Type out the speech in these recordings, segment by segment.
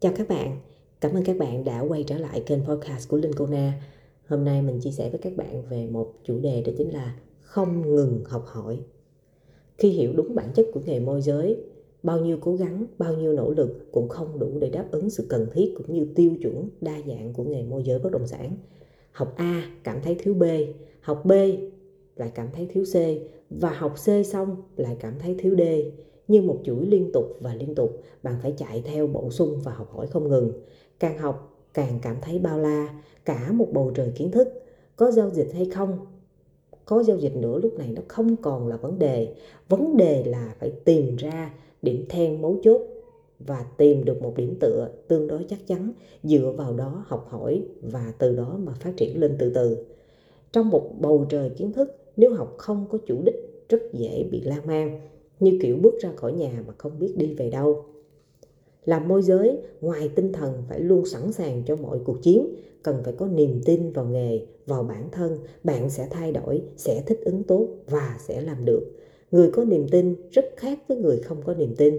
Chào các bạn, cảm ơn các bạn đã quay trở lại kênh podcast của Linh Cô Na. Hôm nay mình chia sẻ với các bạn về một chủ đề đó chính là không ngừng học hỏi. Khi hiểu đúng bản chất của nghề môi giới, bao nhiêu cố gắng, bao nhiêu nỗ lực cũng không đủ để đáp ứng sự cần thiết cũng như tiêu chuẩn đa dạng của nghề môi giới bất động sản. Học A cảm thấy thiếu B, học B lại cảm thấy thiếu C và học C xong lại cảm thấy thiếu D như một chuỗi liên tục và liên tục, bạn phải chạy theo bổ sung và học hỏi không ngừng. Càng học, càng cảm thấy bao la, cả một bầu trời kiến thức, có giao dịch hay không. Có giao dịch nữa, lúc này nó không còn là vấn đề. Vấn đề là phải tìm ra điểm then mấu chốt và tìm được một điểm tựa tương đối chắc chắn dựa vào đó học hỏi và từ đó mà phát triển lên từ từ. Trong một bầu trời kiến thức, nếu học không có chủ đích, rất dễ bị lan man như kiểu bước ra khỏi nhà mà không biết đi về đâu. Làm môi giới, ngoài tinh thần phải luôn sẵn sàng cho mọi cuộc chiến, cần phải có niềm tin vào nghề, vào bản thân, bạn sẽ thay đổi, sẽ thích ứng tốt và sẽ làm được. Người có niềm tin rất khác với người không có niềm tin.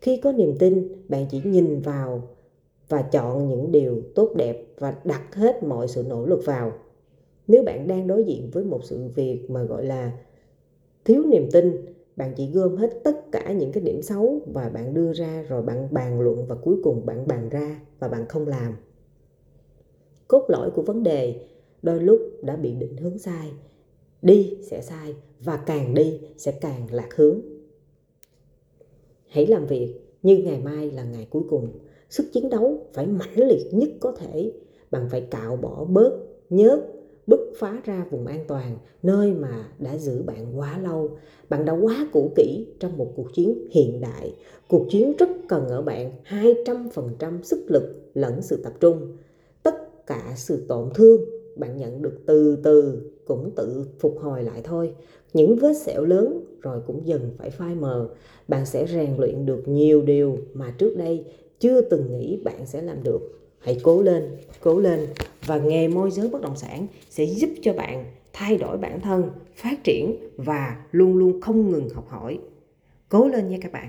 Khi có niềm tin, bạn chỉ nhìn vào và chọn những điều tốt đẹp và đặt hết mọi sự nỗ lực vào. Nếu bạn đang đối diện với một sự việc mà gọi là thiếu niềm tin bạn chỉ gom hết tất cả những cái điểm xấu và bạn đưa ra rồi bạn bàn luận và cuối cùng bạn bàn ra và bạn không làm. Cốt lõi của vấn đề đôi lúc đã bị định hướng sai, đi sẽ sai và càng đi sẽ càng lạc hướng. Hãy làm việc như ngày mai là ngày cuối cùng. Sức chiến đấu phải mãnh liệt nhất có thể. Bạn phải cạo bỏ bớt, nhớt bứt phá ra vùng an toàn, nơi mà đã giữ bạn quá lâu. Bạn đã quá cũ kỹ trong một cuộc chiến hiện đại. Cuộc chiến rất cần ở bạn 200% sức lực lẫn sự tập trung. Tất cả sự tổn thương bạn nhận được từ từ cũng tự phục hồi lại thôi. Những vết sẹo lớn rồi cũng dần phải phai mờ. Bạn sẽ rèn luyện được nhiều điều mà trước đây chưa từng nghĩ bạn sẽ làm được hãy cố lên cố lên và nghề môi giới bất động sản sẽ giúp cho bạn thay đổi bản thân, phát triển và luôn luôn không ngừng học hỏi. Cố lên nha các bạn.